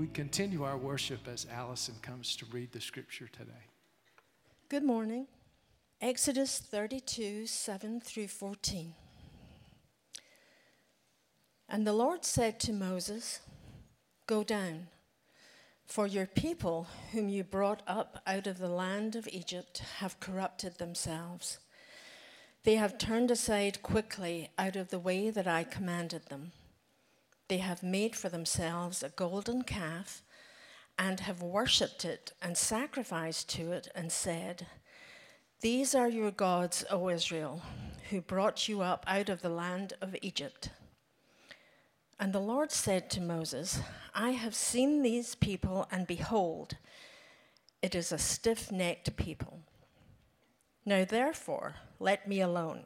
we continue our worship as Allison comes to read the scripture today. Good morning. Exodus 32 7 through 14. And the Lord said to Moses, Go down, for your people, whom you brought up out of the land of Egypt, have corrupted themselves. They have turned aside quickly out of the way that I commanded them. They have made for themselves a golden calf and have worshipped it and sacrificed to it and said, These are your gods, O Israel, who brought you up out of the land of Egypt. And the Lord said to Moses, I have seen these people, and behold, it is a stiff necked people. Now therefore, let me alone,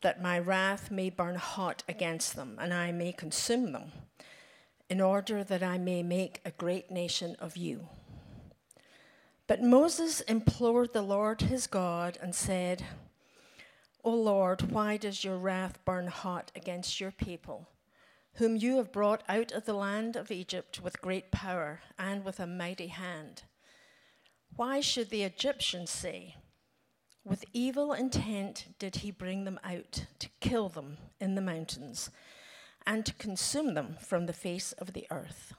that my wrath may burn hot against them, and I may consume them, in order that I may make a great nation of you. But Moses implored the Lord his God and said, O Lord, why does your wrath burn hot against your people? whom you have brought out of the land of Egypt with great power and with a mighty hand. Why should the Egyptians say, With evil intent did he bring them out to kill them in the mountains and to consume them from the face of the earth?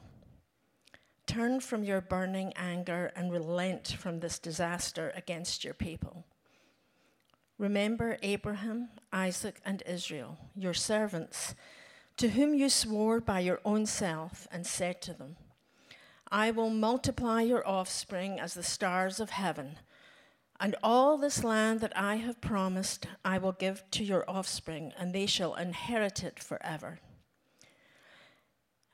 Turn from your burning anger and relent from this disaster against your people. Remember Abraham, Isaac, and Israel, your servants to whom you swore by your own self and said to them, I will multiply your offspring as the stars of heaven, and all this land that I have promised I will give to your offspring, and they shall inherit it forever.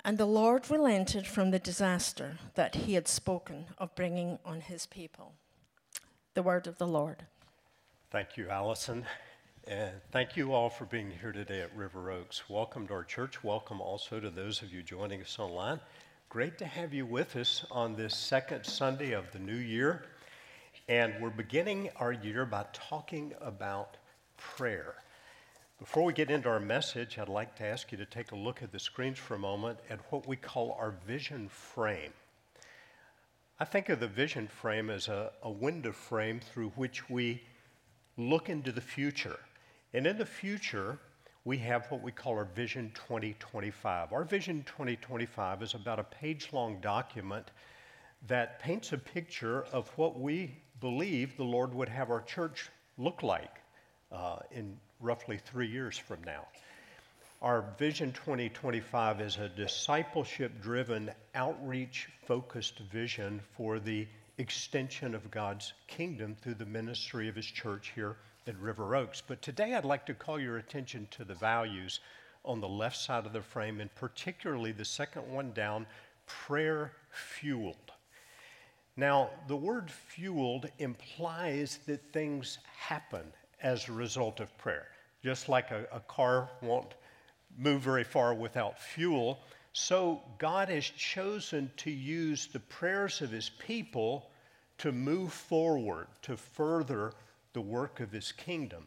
And the Lord relented from the disaster that he had spoken of bringing on his people. The word of the Lord. Thank you, Allison. And thank you all for being here today at River Oaks. Welcome to our church. Welcome also to those of you joining us online. Great to have you with us on this second Sunday of the new year. And we're beginning our year by talking about prayer. Before we get into our message, I'd like to ask you to take a look at the screens for a moment at what we call our vision frame. I think of the vision frame as a, a window frame through which we look into the future. And in the future, we have what we call our Vision 2025. Our Vision 2025 is about a page long document that paints a picture of what we believe the Lord would have our church look like uh, in roughly three years from now. Our Vision 2025 is a discipleship driven, outreach focused vision for the extension of God's kingdom through the ministry of His church here at River Oaks. But today I'd like to call your attention to the values on the left side of the frame, and particularly the second one down prayer fueled. Now, the word fueled implies that things happen as a result of prayer. Just like a, a car won't move very far without fuel, so God has chosen to use the prayers of his people to move forward, to further the work of his kingdom.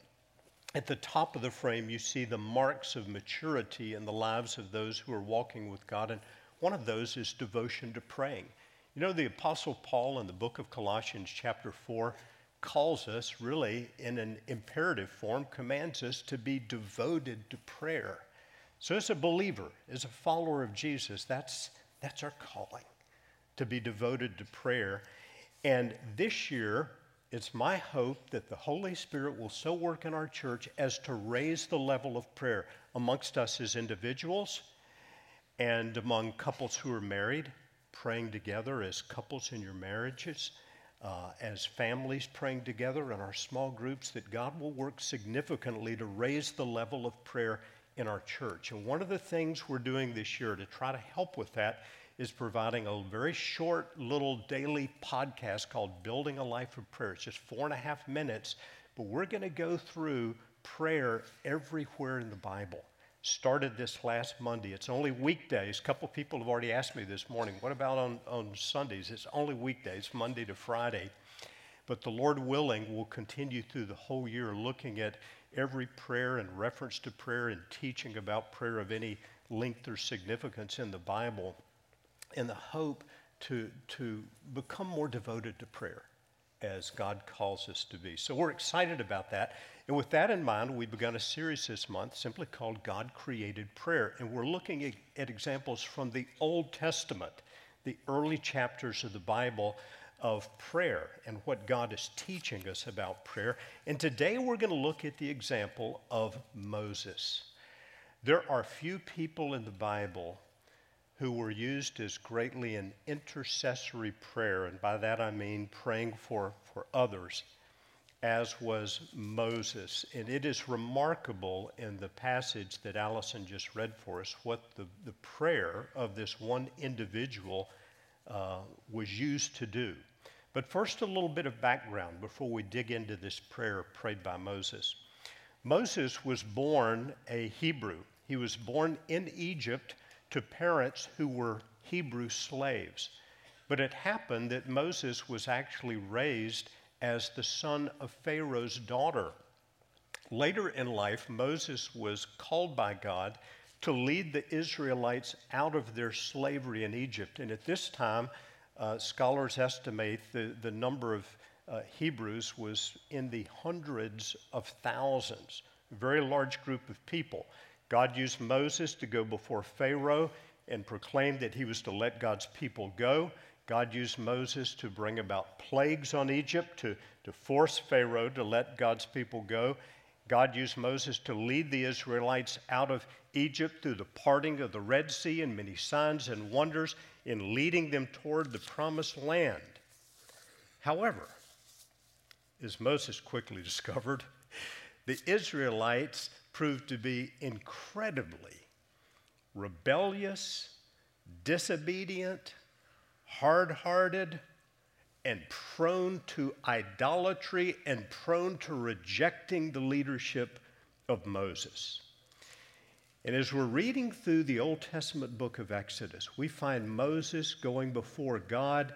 At the top of the frame, you see the marks of maturity in the lives of those who are walking with God, and one of those is devotion to praying. You know, the Apostle Paul in the book of Colossians, chapter 4, calls us really in an imperative form, commands us to be devoted to prayer. So, as a believer, as a follower of Jesus, that's, that's our calling to be devoted to prayer. And this year, it's my hope that the Holy Spirit will so work in our church as to raise the level of prayer amongst us as individuals and among couples who are married, praying together as couples in your marriages, uh, as families praying together in our small groups, that God will work significantly to raise the level of prayer in our church. And one of the things we're doing this year to try to help with that is providing a very short little daily podcast called Building a Life of Prayer. It's just four and a half minutes, but we're going to go through prayer everywhere in the Bible. Started this last Monday. It's only weekdays. A couple people have already asked me this morning, what about on, on Sundays? It's only weekdays, Monday to Friday. But the Lord willing, we'll continue through the whole year looking at every prayer and reference to prayer and teaching about prayer of any length or significance in the Bible. in the hope to, to become more devoted to prayer as God calls us to be. So we're excited about that. And with that in mind, we've begun a series this month simply called God Created Prayer. And we're looking at, at examples from the Old Testament, the early chapters of the Bible of prayer and what God is teaching us about prayer. And today we're going to look at the example of Moses. There are few people in the Bible who were used as greatly in intercessory prayer, and by that I mean praying for, for others, as was Moses. And it is remarkable in the passage that Allison just read for us what the, the prayer of this one individual uh, was used to do. But first, a little bit of background before we dig into this prayer prayed by Moses. Moses was born a Hebrew. He was born in Egypt to parents who were Hebrew slaves. But it happened that Moses was actually raised as the son of Pharaoh's daughter. Later in life, Moses was called by God to lead the Israelites out of their slavery in Egypt. And at this time, uh, scholars estimate the, the number of uh, Hebrews was in the hundreds of thousands, a very large group of people. God used Moses to go before Pharaoh and proclaim that he was to let God's people go. God used Moses to bring about plagues on Egypt, to, to force Pharaoh to let God's people go. God used Moses to lead the Israelites out of Egypt through the parting of the Red Sea and many signs and wonders in leading them toward the promised land. However, as Moses quickly discovered, the Israelites proved to be incredibly rebellious, disobedient, hard hearted, and prone to idolatry and prone to rejecting the leadership of Moses. And as we're reading through the Old Testament book of Exodus, we find Moses going before God,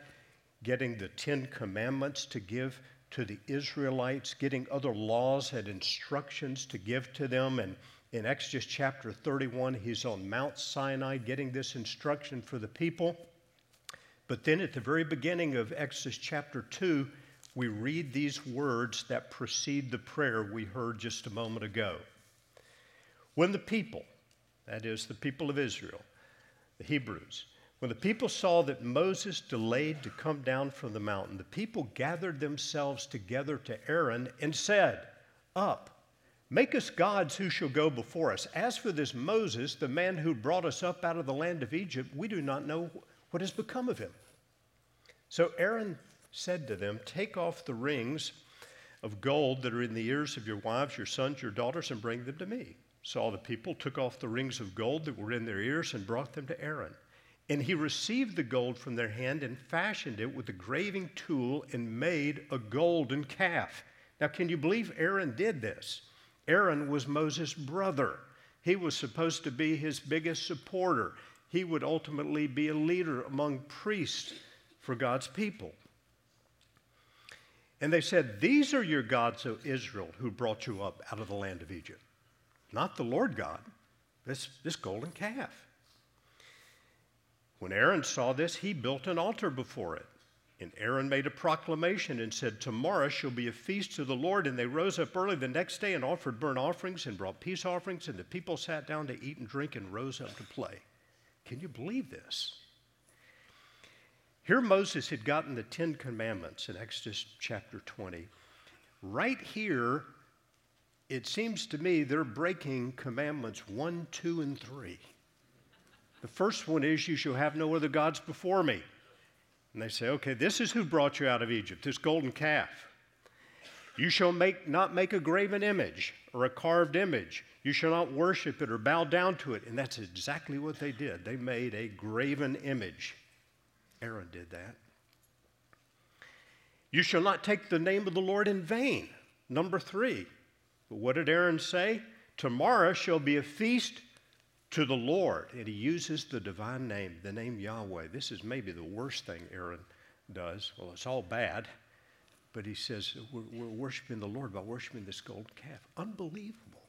getting the Ten Commandments to give to the Israelites, getting other laws and instructions to give to them. And in Exodus chapter 31, he's on Mount Sinai getting this instruction for the people. But then at the very beginning of Exodus chapter 2, we read these words that precede the prayer we heard just a moment ago. When the people, that is, the people of Israel, the Hebrews, when the people saw that Moses delayed to come down from the mountain, the people gathered themselves together to Aaron and said, Up, make us gods who shall go before us. As for this Moses, the man who brought us up out of the land of Egypt, we do not know what has become of him. So Aaron said to them, Take off the rings of gold that are in the ears of your wives, your sons, your daughters, and bring them to me. So all the people took off the rings of gold that were in their ears and brought them to Aaron. And he received the gold from their hand and fashioned it with a graving tool and made a golden calf. Now, can you believe Aaron did this? Aaron was Moses' brother. He was supposed to be his biggest supporter. He would ultimately be a leader among priests for God's people. And they said, These are your gods, O Israel, who brought you up out of the land of Egypt. Not the Lord God, this, this golden calf. When Aaron saw this, he built an altar before it. And Aaron made a proclamation and said, Tomorrow shall be a feast to the Lord. And they rose up early the next day and offered burnt offerings and brought peace offerings. And the people sat down to eat and drink and rose up to play. Can you believe this? Here Moses had gotten the Ten Commandments in Exodus chapter 20. Right here, it seems to me they're breaking commandments 1, 2, and 3. The first one is, You shall have no other gods before me. And they say, Okay, this is who brought you out of Egypt, this golden calf. You shall make, not make a graven image or a carved image. You shall not worship it or bow down to it. And that's exactly what they did. They made a graven image. Aaron did that. You shall not take the name of the Lord in vain. Number three. But what did Aaron say? Tomorrow shall be a feast to the Lord. And he uses the divine name, the name Yahweh. This is maybe the worst thing Aaron does. Well, it's all bad. But he says, we're, we're worshiping the Lord by worshiping this golden calf. Unbelievable.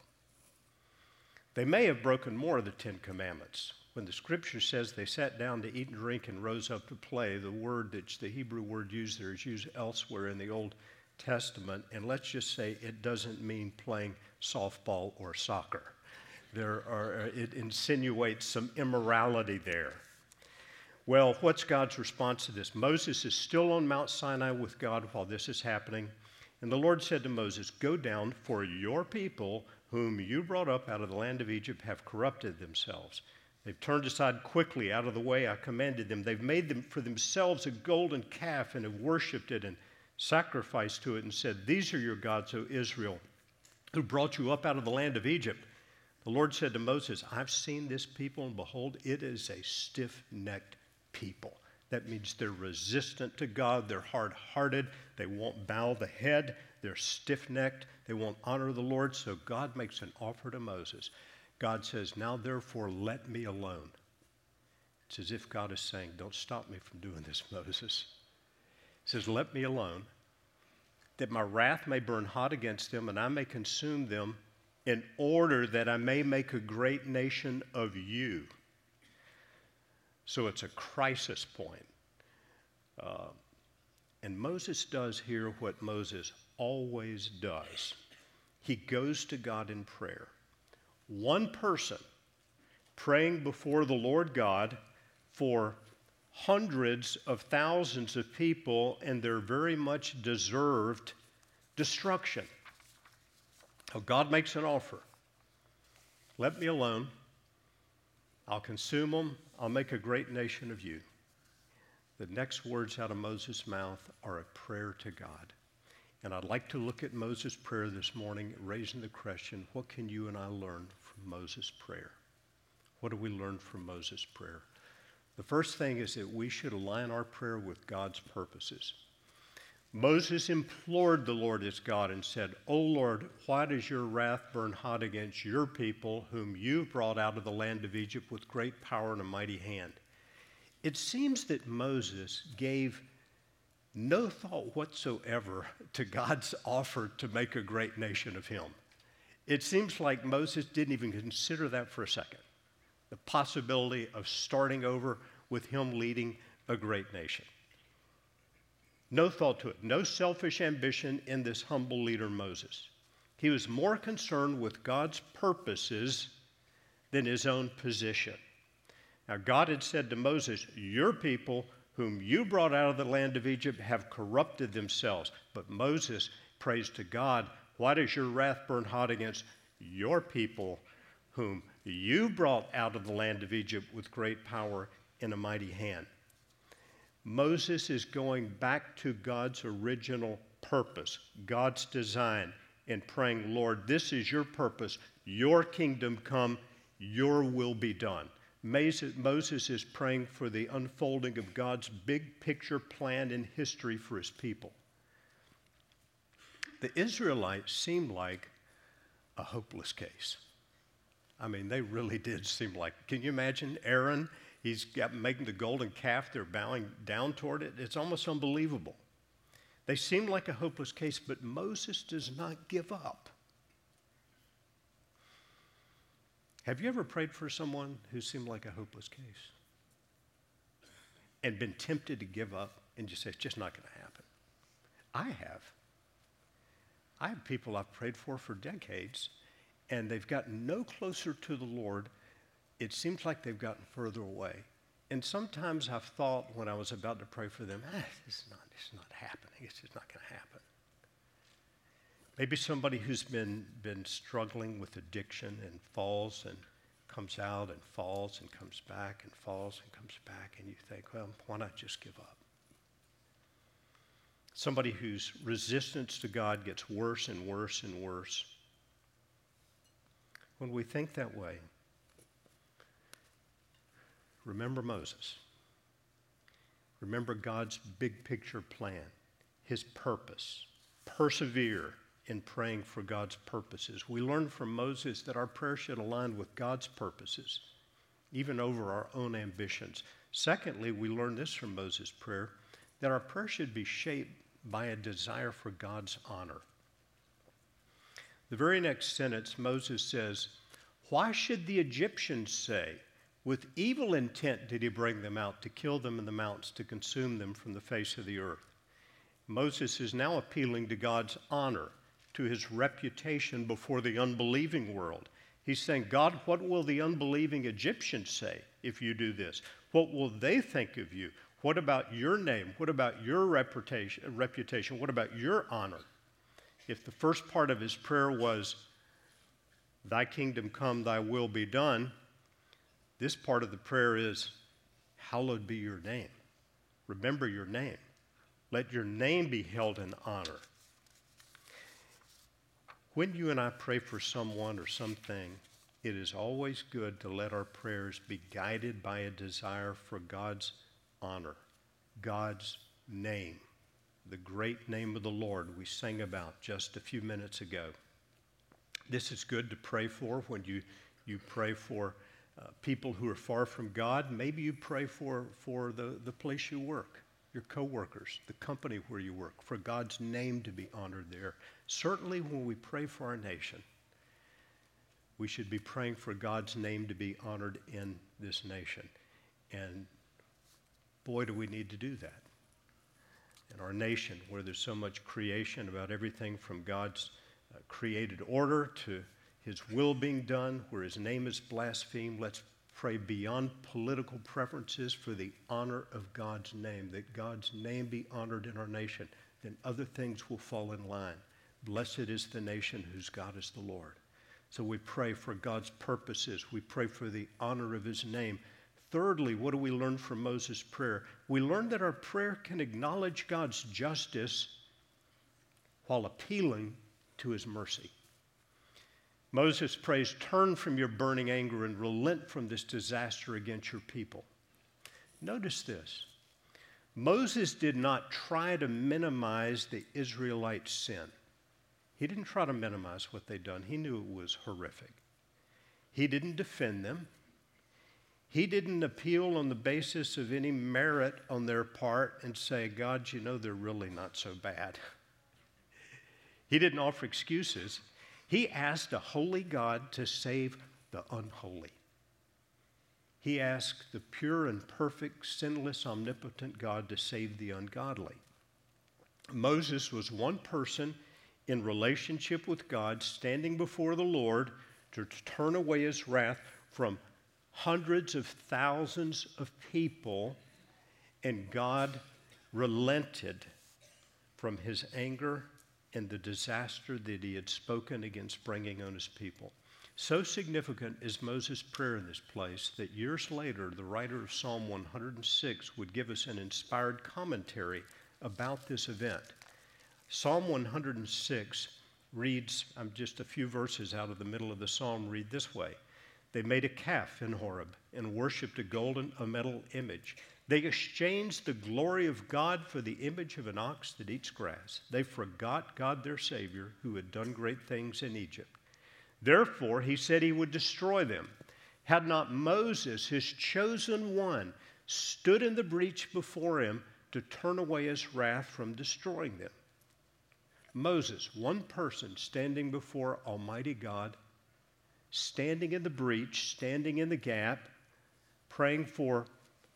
They may have broken more of the Ten Commandments. When the scripture says they sat down to eat and drink and rose up to play, the word that's the Hebrew word used there is used elsewhere in the Old Testament. And let's just say it doesn't mean playing softball or soccer. There are, it insinuates some immorality there. Well, what's God's response to this? Moses is still on Mount Sinai with God while this is happening. And the Lord said to Moses, Go down, for your people, whom you brought up out of the land of Egypt, have corrupted themselves. They've turned aside quickly out of the way I commanded them. They've made them for themselves a golden calf and have worshipped it and sacrificed to it and said, These are your gods, O Israel, who brought you up out of the land of Egypt. The Lord said to Moses, I've seen this people, and behold, it is a stiff necked people. That means they're resistant to God, they're hard hearted, they won't bow the head, they're stiff necked, they won't honor the Lord. So God makes an offer to Moses. God says, Now therefore let me alone. It's as if God is saying, Don't stop me from doing this, Moses. He says, Let me alone, that my wrath may burn hot against them, and I may consume them, in order that I may make a great nation of you. So it's a crisis point. Uh, and Moses does here what Moses always does he goes to God in prayer one person praying before the Lord God for hundreds of thousands of people and their very much deserved destruction. Oh, God makes an offer. Let me alone. I'll consume them. I'll make a great nation of you. The next words out of Moses' mouth are a prayer to God. And I'd like to look at Moses' prayer this morning, raising the question what can you and I learn from Moses' prayer? What do we learn from Moses' prayer? The first thing is that we should align our prayer with God's purposes. Moses implored the Lord his God and said, O Lord, why does your wrath burn hot against your people, whom you've brought out of the land of Egypt with great power and a mighty hand? It seems that Moses gave no thought whatsoever to God's offer to make a great nation of him. It seems like Moses didn't even consider that for a second the possibility of starting over with him leading a great nation. No thought to it, no selfish ambition in this humble leader, Moses. He was more concerned with God's purposes than his own position. Now, God had said to Moses, Your people whom you brought out of the land of Egypt have corrupted themselves. But Moses prays to God, Why does your wrath burn hot against your people, whom you brought out of the land of Egypt with great power in a mighty hand? Moses is going back to God's original purpose, God's design, and praying, Lord, this is your purpose. Your kingdom come, your will be done. Moses is praying for the unfolding of God's big picture plan in history for his people. The Israelites seemed like a hopeless case. I mean, they really did seem like. Can you imagine Aaron? He's got, making the golden calf, they're bowing down toward it. It's almost unbelievable. They seem like a hopeless case, but Moses does not give up. Have you ever prayed for someone who seemed like a hopeless case and been tempted to give up and just say, it's just not going to happen? I have. I have people I've prayed for for decades, and they've gotten no closer to the Lord. It seems like they've gotten further away. And sometimes I've thought when I was about to pray for them, ah, this is not, this is not happening. It's just not going to happen. Maybe somebody who's been, been struggling with addiction and falls and comes out and falls and comes back and falls and comes back, and you think, well, why not just give up? Somebody whose resistance to God gets worse and worse and worse. When we think that way, remember Moses. Remember God's big picture plan, his purpose. Persevere in praying for God's purposes. We learn from Moses that our prayer should align with God's purposes, even over our own ambitions. Secondly, we learn this from Moses' prayer that our prayer should be shaped by a desire for God's honor. The very next sentence, Moses says, Why should the Egyptians say, with evil intent did he bring them out to kill them in the mountains, to consume them from the face of the earth? Moses is now appealing to God's honor, to his reputation before the unbelieving world. He's saying, God, what will the unbelieving Egyptians say if you do this? What will they think of you? What about your name? What about your reputation? reputation? What about your honor? If the first part of his prayer was, Thy kingdom come, thy will be done, this part of the prayer is, Hallowed be your name. Remember your name. Let your name be held in honor. When you and I pray for someone or something, it is always good to let our prayers be guided by a desire for God's honor, God's name, the great name of the Lord we sang about just a few minutes ago. This is good to pray for when you, you pray for uh, people who are far from God. Maybe you pray for, for the, the place you work, your coworkers, the company where you work, for God's name to be honored there. Certainly, when we pray for our nation, we should be praying for God's name to be honored in this nation. And boy, do we need to do that. In our nation, where there's so much creation about everything from God's uh, created order to his will being done, where his name is blasphemed, let's pray beyond political preferences for the honor of God's name, that God's name be honored in our nation. Then other things will fall in line. Blessed is the nation whose God is the Lord. So we pray for God's purposes. We pray for the honor of his name. Thirdly, what do we learn from Moses' prayer? We learn that our prayer can acknowledge God's justice while appealing to his mercy. Moses prays, Turn from your burning anger and relent from this disaster against your people. Notice this Moses did not try to minimize the Israelites' sin. He didn't try to minimize what they'd done, he knew it was horrific. He didn't defend them. He didn't appeal on the basis of any merit on their part and say, God, you know, they're really not so bad. He didn't offer excuses. He asked a holy God to save the unholy. He asked the pure and perfect, sinless, omnipotent God to save the ungodly. Moses was one person in relationship with God, standing before the Lord to turn away his wrath from hundreds of thousands of people, and God relented from his anger and the disaster that he had spoken against bringing on his people. So significant is Moses' prayer in this place that years later, the writer of Psalm 106 would give us an inspired commentary about this event. Psalm 106 reads, I'm just a few verses out of the middle of the psalm, read this way They made a calf in Horeb and worshiped a golden, a metal image. They exchanged the glory of God for the image of an ox that eats grass. They forgot God their Savior, who had done great things in Egypt. Therefore, he said he would destroy them. Had not Moses, his chosen one, stood in the breach before him to turn away his wrath from destroying them. Moses, one person standing before Almighty God, standing in the breach, standing in the gap, praying for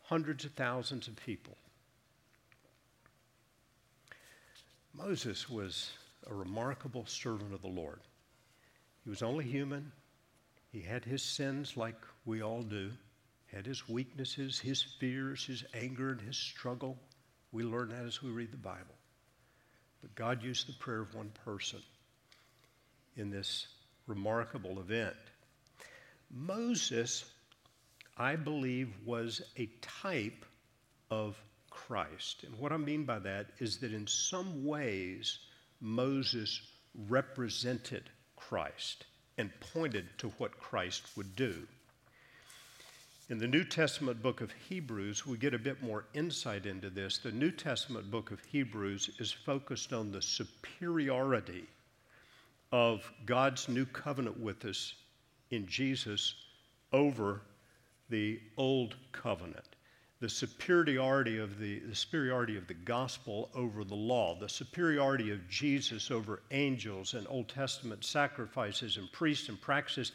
hundreds of thousands of people. Moses was a remarkable servant of the Lord. He was only human. He had his sins like we all do, had his weaknesses, his fears, his anger, and his struggle. We learn that as we read the Bible. But God used the prayer of one person in this remarkable event. Moses I believe, was a type of Christ. And what I mean by that is that in some ways, Moses represented Christ and pointed to what Christ would do. In the New Testament book of Hebrews, we get a bit more insight into this. The New Testament book of Hebrews is focused on the superiority of God's new covenant with us in Jesus over the old covenant, the superiority of the, the superiority of the gospel over the law, the superiority of Jesus over angels and Old Testament sacrifices and priests and practices,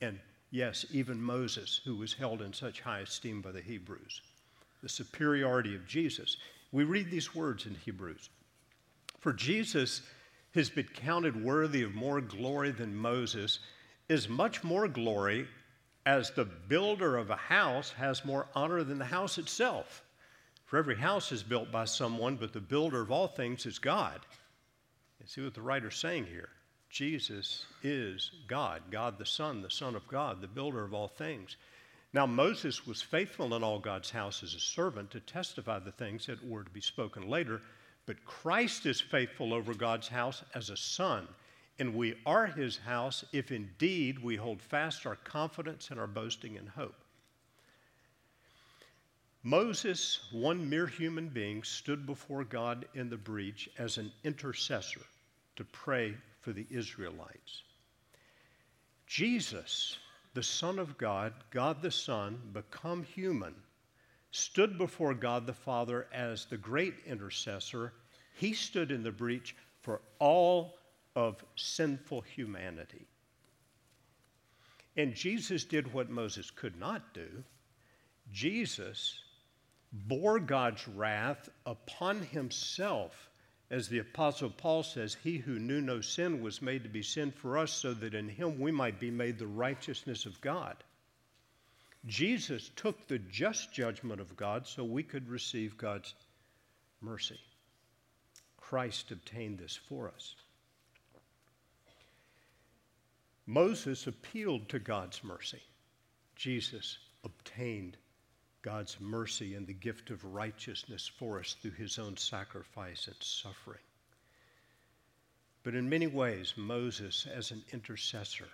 and Yes, even Moses, who was held in such high esteem by the Hebrews. The superiority of Jesus. We read these words in Hebrews. For Jesus has been counted worthy of more glory than Moses, is much more glory as the builder of a house has more honor than the house itself. For every house is built by someone, but the builder of all things is God. You see what the writer's saying here? Jesus is God, God the Son, the Son of God, the builder of all things. Now, Moses was faithful in all God's house as a servant to testify the things that were to be spoken later, but Christ is faithful over God's house as a son, and we are his house if indeed we hold fast our confidence and our boasting and hope. Moses, one mere human being, stood before God in the breach as an intercessor to pray for the Israelites. Jesus, the Son of God, God the Son, become human, stood before God the Father as the great intercessor. He stood in the breach for all of sinful humanity. And Jesus did what Moses could not do. Jesus bore God's wrath upon himself as the Apostle Paul says, He who knew no sin was made to be sin for us, so that in him we might be made the righteousness of God. Jesus took the just judgment of God so we could receive God's mercy. Christ obtained this for us. Moses appealed to God's mercy. Jesus obtained God's mercy and the gift of righteousness for us through his own sacrifice and suffering. But in many ways, Moses, as an intercessor,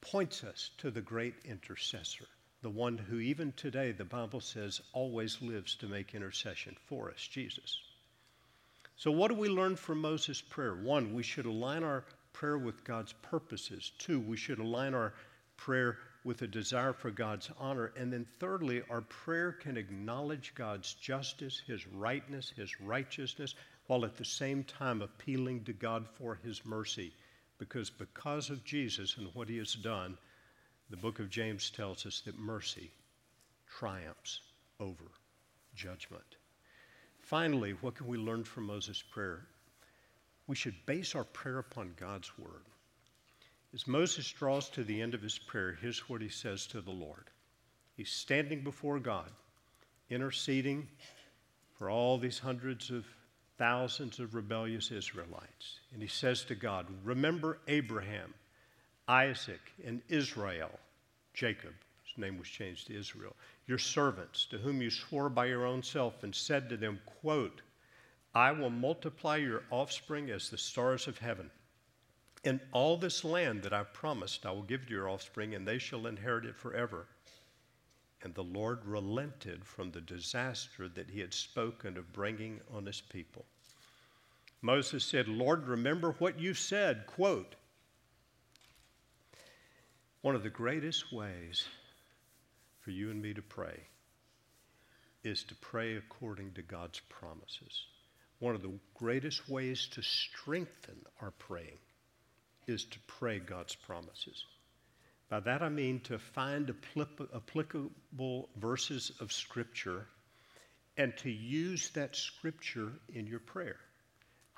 points us to the great intercessor, the one who, even today, the Bible says, always lives to make intercession for us, Jesus. So, what do we learn from Moses' prayer? One, we should align our prayer with God's purposes. Two, we should align our prayer with a desire for God's honor. And then, thirdly, our prayer can acknowledge God's justice, His rightness, His righteousness, while at the same time appealing to God for His mercy. Because because of Jesus and what He has done, the book of James tells us that mercy triumphs over judgment. Finally, what can we learn from Moses' prayer? We should base our prayer upon God's word. As Moses draws to the end of his prayer, here's what he says to the Lord. He's standing before God, interceding for all these hundreds of thousands of rebellious Israelites. And he says to God, Remember Abraham, Isaac, and Israel, Jacob, his name was changed to Israel, your servants, to whom you swore by your own self and said to them, quote, I will multiply your offspring as the stars of heaven in all this land that I've promised, I will give to your offspring, and they shall inherit it forever. And the Lord relented from the disaster that he had spoken of bringing on his people. Moses said, Lord, remember what you said. Quote, one of the greatest ways for you and me to pray is to pray according to God's promises. One of the greatest ways to strengthen our praying is to pray God's promises. By that I mean to find applicable verses of Scripture and to use that Scripture in your prayer.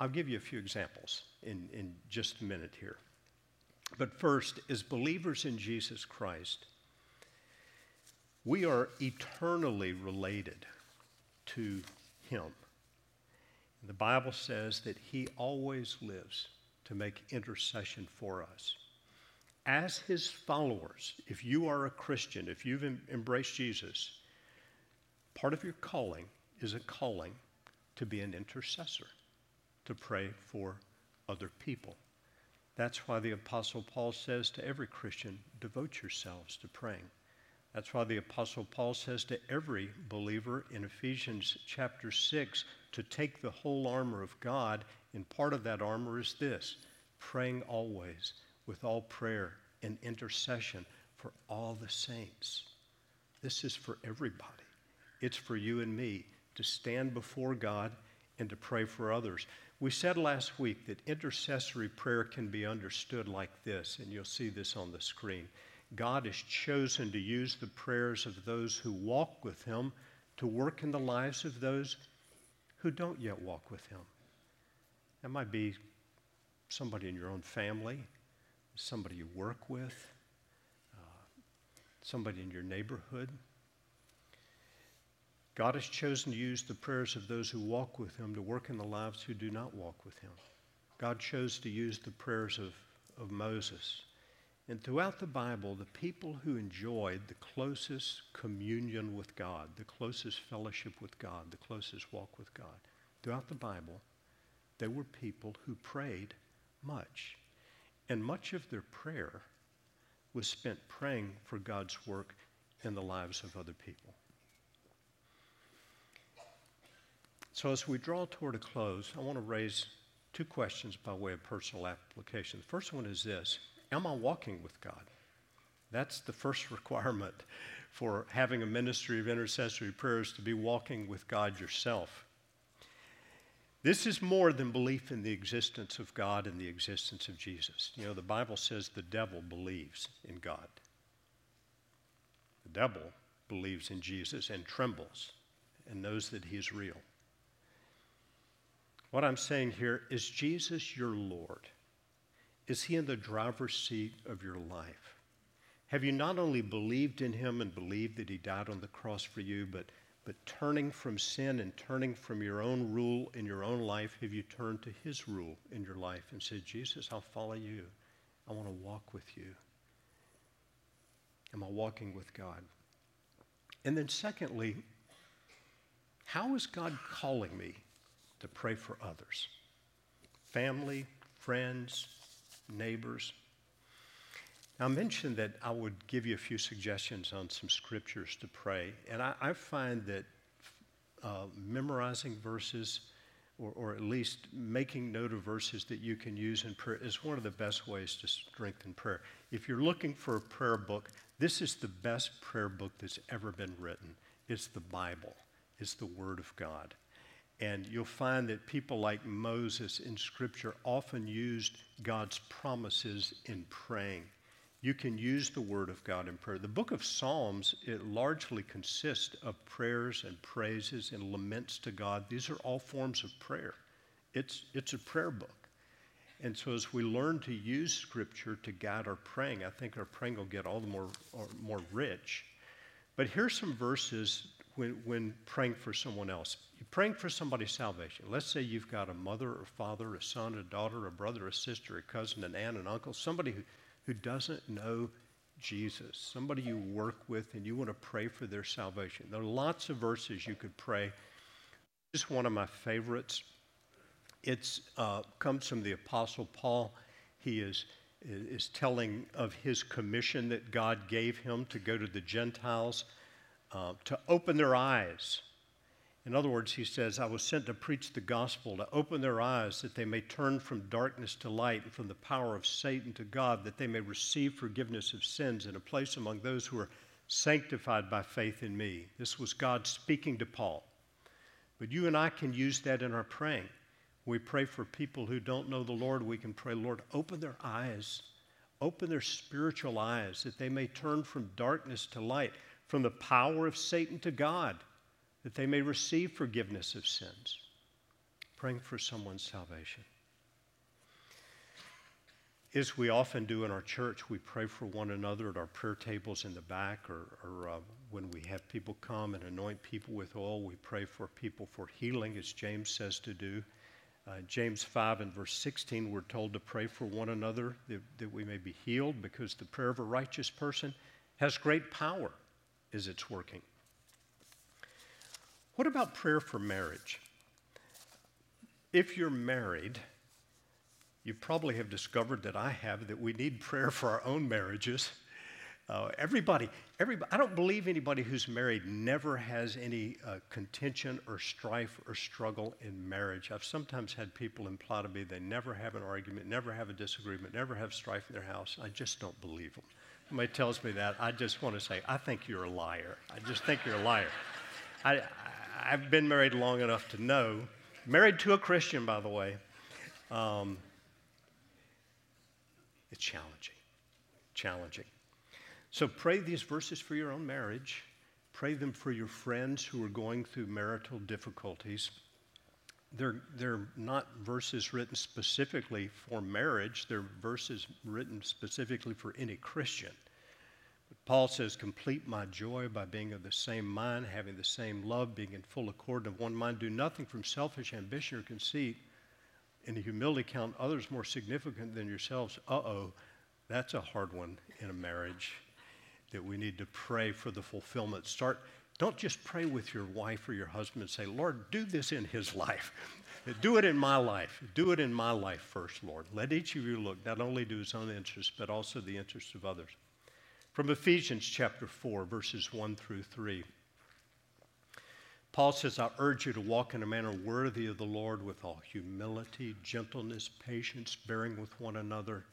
I'll give you a few examples in, in just a minute here. But first, as believers in Jesus Christ, we are eternally related to Him. The Bible says that He always lives to make intercession for us. As his followers, if you are a Christian, if you've em- embraced Jesus, part of your calling is a calling to be an intercessor, to pray for other people. That's why the Apostle Paul says to every Christian, devote yourselves to praying. That's why the Apostle Paul says to every believer in Ephesians chapter 6 to take the whole armor of God and part of that armor is this praying always with all prayer and intercession for all the saints. This is for everybody. It's for you and me to stand before God and to pray for others. We said last week that intercessory prayer can be understood like this, and you'll see this on the screen. God has chosen to use the prayers of those who walk with Him to work in the lives of those who don't yet walk with Him. That might be somebody in your own family, somebody you work with, uh, somebody in your neighborhood. God has chosen to use the prayers of those who walk with Him to work in the lives who do not walk with Him. God chose to use the prayers of, of Moses. And throughout the Bible, the people who enjoyed the closest communion with God, the closest fellowship with God, the closest walk with God, throughout the Bible, they were people who prayed much. And much of their prayer was spent praying for God's work in the lives of other people. So, as we draw toward a close, I want to raise two questions by way of personal application. The first one is this Am I walking with God? That's the first requirement for having a ministry of intercessory prayers to be walking with God yourself. This is more than belief in the existence of God and the existence of Jesus. You know, the Bible says the devil believes in God. The devil believes in Jesus and trembles and knows that he is real. What I'm saying here is Jesus your Lord? Is he in the driver's seat of your life? Have you not only believed in him and believed that he died on the cross for you, but, but turning from sin and turning from your own rule in your own life, have you turned to his rule in your life and said, Jesus, I'll follow you. I want to walk with you. Am I walking with God? And then, secondly, how is God calling me to pray for others? Family, friends, neighbors. I mentioned that I would give you a few suggestions on some scriptures to pray, and I, I find that uh, memorizing verses or, or, at least making note of verses that you can use in prayer is one of the best ways to strengthen prayer. If you're looking for a prayer book, this is the best prayer book that's ever been written. It's the Bible, it's the Word of God. And you'll find that people like Moses in Scripture often used God's promises in praying. You can use the Word of God in prayer. The book of Psalms, it largely consists of prayers and praises and laments to God. These are all forms of prayer. It's, it's a prayer book. And so as we learn to use Scripture to guide our praying, I think our praying will get all the more, more rich. But here's some verses when, when praying for someone else. You're praying for somebody's salvation. Let's say you've got a mother or father, a son, a daughter, a brother, a sister, a cousin, an aunt, an uncle, somebody who, who doesn't know Jesus, somebody you work with and you want to pray for their salvation. There are lots of verses you could pray. This is one of my favorites. It uh, comes from the Apostle Paul. He is, is telling of his commission that God gave him to go to the Gentiles uh, to open their eyes. In other words, he says, I was sent to preach the gospel, to open their eyes that they may turn from darkness to light and from the power of Satan to God, that they may receive forgiveness of sins and a place among those who are sanctified by faith in me. This was God speaking to Paul. But you and I can use that in our praying. We pray for people who don't know the Lord. We can pray, Lord, open their eyes, open their spiritual eyes, that they may turn from darkness to light from the power of Satan to God, that they may receive forgiveness of sins. Praying for someone's salvation. As we often do in our church, we pray for one another at our prayer tables in the back, or, or uh, when we have people come and anoint people with oil, we pray for people for healing, as James says to do. Uh, James 5 and verse 16, we're told to pray for one another that, that we may be healed because the prayer of a righteous person has great power is it's working. What about prayer for marriage? If you're married, you probably have discovered that I have that we need prayer for our own marriages. Uh, everybody, everybody, I don't believe anybody who's married never has any uh, contention or strife or struggle in marriage. I've sometimes had people imply to me they never have an argument, never have a disagreement, never have strife in their house. I just don't believe them somebody tells me that, I just want to say, I think you're a liar. I just think you're a liar. I, I've been married long enough to know, married to a Christian, by the way, um, it's challenging. Challenging. So pray these verses for your own marriage. Pray them for your friends who are going through marital difficulties. They're, they're not verses written specifically for marriage, they're verses written specifically for any Christian. But Paul says, Complete my joy by being of the same mind, having the same love, being in full accord of one mind. Do nothing from selfish ambition or conceit. In the humility, count others more significant than yourselves. Uh oh, that's a hard one in a marriage that we need to pray for the fulfillment. Start, don't just pray with your wife or your husband and say, Lord, do this in his life. do it in my life. Do it in my life first, Lord. Let each of you look not only to his own interests, but also the interests of others. From Ephesians chapter 4, verses 1 through 3. Paul says, I urge you to walk in a manner worthy of the Lord with all humility, gentleness, patience, bearing with one another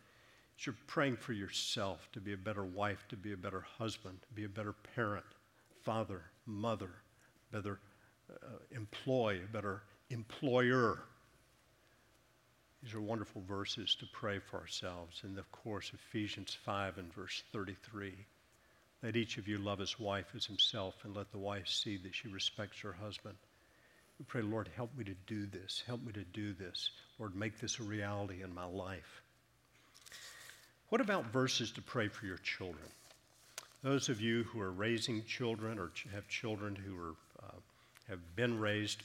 as you're praying for yourself to be a better wife, to be a better husband, to be a better parent, father, mother, better uh, employee, better employer. These are wonderful verses to pray for ourselves. And of course, Ephesians 5 and verse 33. Let each of you love his wife as himself, and let the wife see that she respects her husband. We pray, Lord, help me to do this. Help me to do this. Lord, make this a reality in my life. What about verses to pray for your children? Those of you who are raising children or have children who are, uh, have been raised,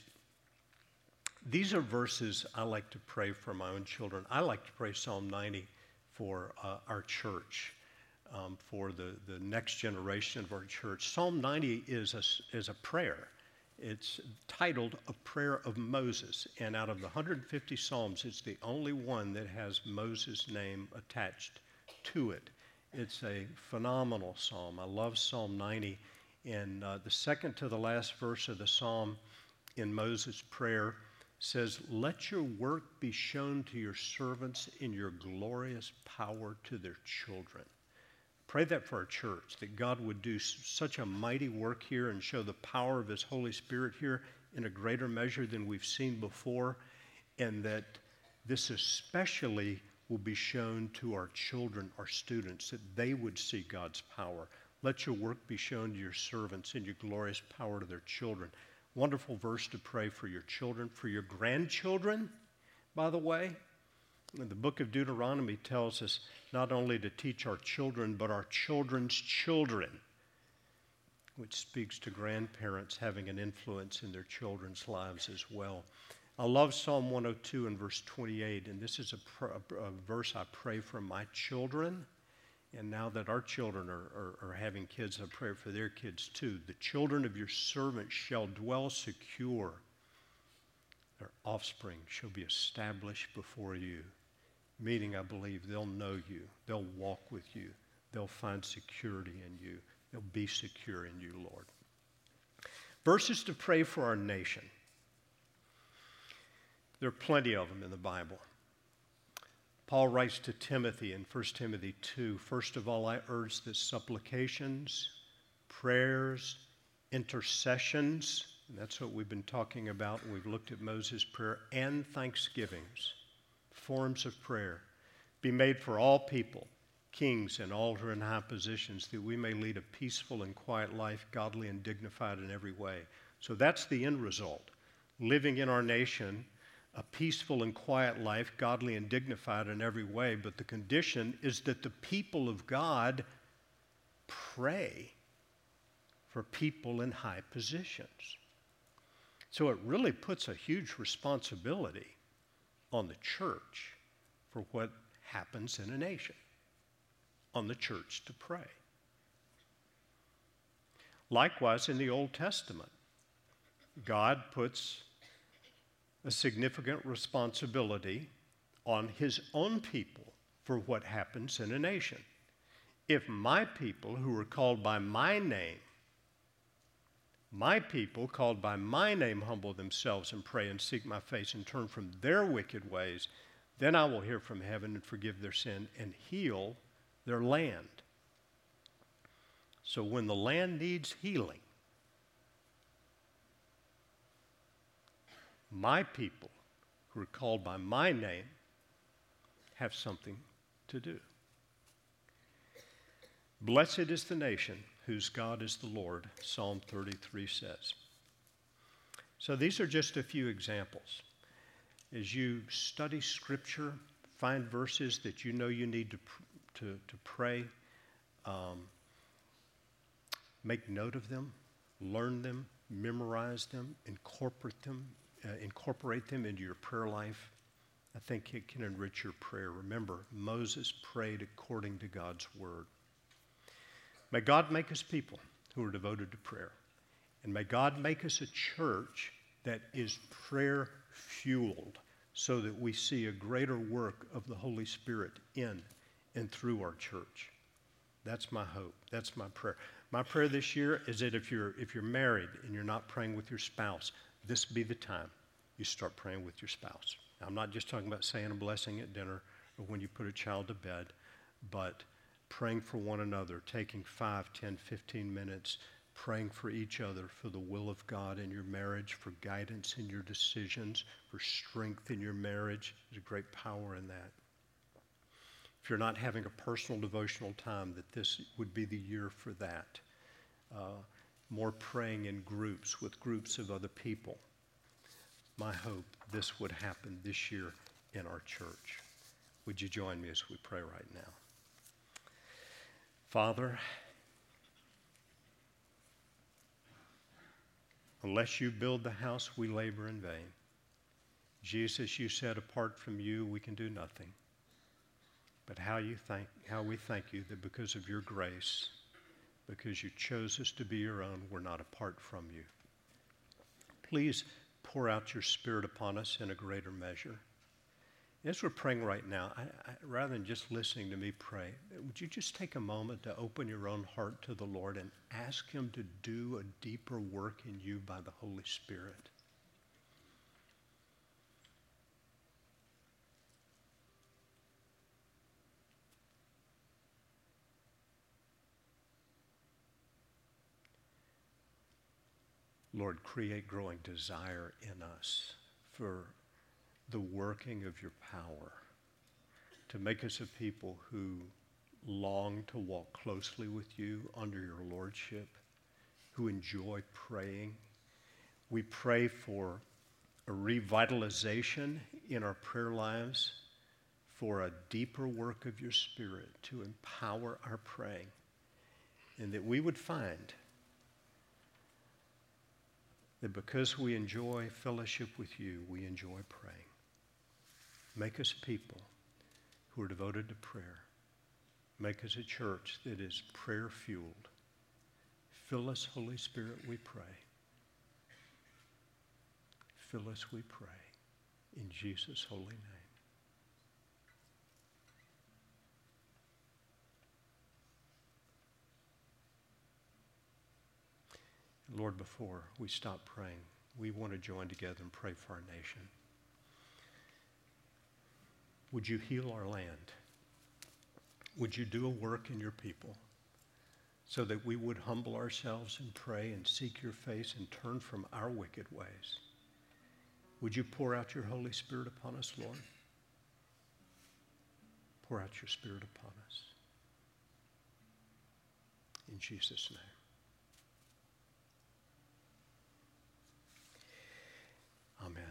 these are verses I like to pray for my own children. I like to pray Psalm 90 for uh, our church, um, for the, the next generation of our church. Psalm 90 is a, is a prayer. It's titled A Prayer of Moses. And out of the 150 Psalms, it's the only one that has Moses' name attached to it. It's a phenomenal psalm. I love Psalm 90. And uh, the second to the last verse of the psalm in Moses' prayer says, Let your work be shown to your servants in your glorious power to their children. Pray that for our church, that God would do such a mighty work here and show the power of His Holy Spirit here in a greater measure than we've seen before, and that this especially will be shown to our children, our students, that they would see God's power. Let your work be shown to your servants and your glorious power to their children. Wonderful verse to pray for your children, for your grandchildren, by the way. The book of Deuteronomy tells us not only to teach our children, but our children's children, which speaks to grandparents having an influence in their children's lives as well. I love Psalm 102 and verse 28, and this is a, pr- a verse I pray for my children. And now that our children are, are, are, having kids, I pray for their kids too. The children of your servant shall dwell secure. Their offspring shall be established before you. Meaning, I believe they'll know you, they'll walk with you, they'll find security in you, they'll be secure in you, Lord. Verses to pray for our nation. There are plenty of them in the Bible. Paul writes to Timothy in 1 Timothy 2 First of all, I urge that supplications, prayers, intercessions, that's what we've been talking about. We've looked at Moses' prayer, and thanksgivings, forms of prayer, be made for all people, kings and all in high positions, that we may lead a peaceful and quiet life, godly and dignified in every way. So that's the end result. Living in our nation a peaceful and quiet life, godly and dignified in every way, but the condition is that the people of God pray for people in high positions. So it really puts a huge responsibility on the church for what happens in a nation, on the church to pray. Likewise, in the Old Testament, God puts a significant responsibility on his own people for what happens in a nation. If my people who are called by my name, my people called by my name humble themselves and pray and seek my face and turn from their wicked ways, then I will hear from heaven and forgive their sin and heal their land. So when the land needs healing, my people who are called by my name have something to do. Blessed is the nation whose God is the Lord, Psalm 33 says. So these are just a few examples. As you study Scripture, find verses that you know you need to, to, to pray, um, make note of them, learn them, memorize them, incorporate them, uh, incorporate them into your prayer life. I think it can enrich your prayer. Remember, Moses prayed according to God's word. May God make us people who are devoted to prayer. And may God make us a church that is prayer fueled so that we see a greater work of the Holy Spirit in and through our church. That's my hope. That's my prayer. My prayer this year is that if you're, if you're married and you're not praying with your spouse, this be the time you start praying with your spouse. Now, I'm not just talking about saying a blessing at dinner or when you put a child to bed, but praying for one another, taking 5, 10, 15 minutes, praying for each other for the will of God in your marriage, for guidance in your decisions, for strength in your marriage. There's a great power in that. If you're not having a personal devotional time, that this would be the year for that. Uh, more praying in groups with groups of other people. My hope this would happen this year in our church. Would you join me as we pray right now? Father, unless you build the house, we labor in vain. Jesus, you said, apart from you, we can do nothing. But how, you thank, how we thank you that because of your grace, because you chose us to be your own, we're not apart from you. Please pour out your Spirit upon us in a greater measure. As we're praying right now, I, I, rather than just listening to me pray, would you just take a moment to open your own heart to the Lord and ask Him to do a deeper work in you by the Holy Spirit? Lord, create growing desire in us for the working of your power to make us a people who long to walk closely with you under your lordship, who enjoy praying. We pray for a revitalization in our prayer lives, for a deeper work of your Spirit to empower our praying, and that we would find that because we enjoy fellowship with you, we enjoy praying. Make us people who are devoted to prayer. Make us a church that is prayer fueled. Fill us, Holy Spirit, we pray. Fill us, we pray. In Jesus' holy name. Lord, before we stop praying, we want to join together and pray for our nation. Would you heal our land? Would you do a work in your people so that we would humble ourselves and pray and seek your face and turn from our wicked ways? Would you pour out your Holy Spirit upon us, Lord? Pour out your Spirit upon us. In Jesus' name. Amen.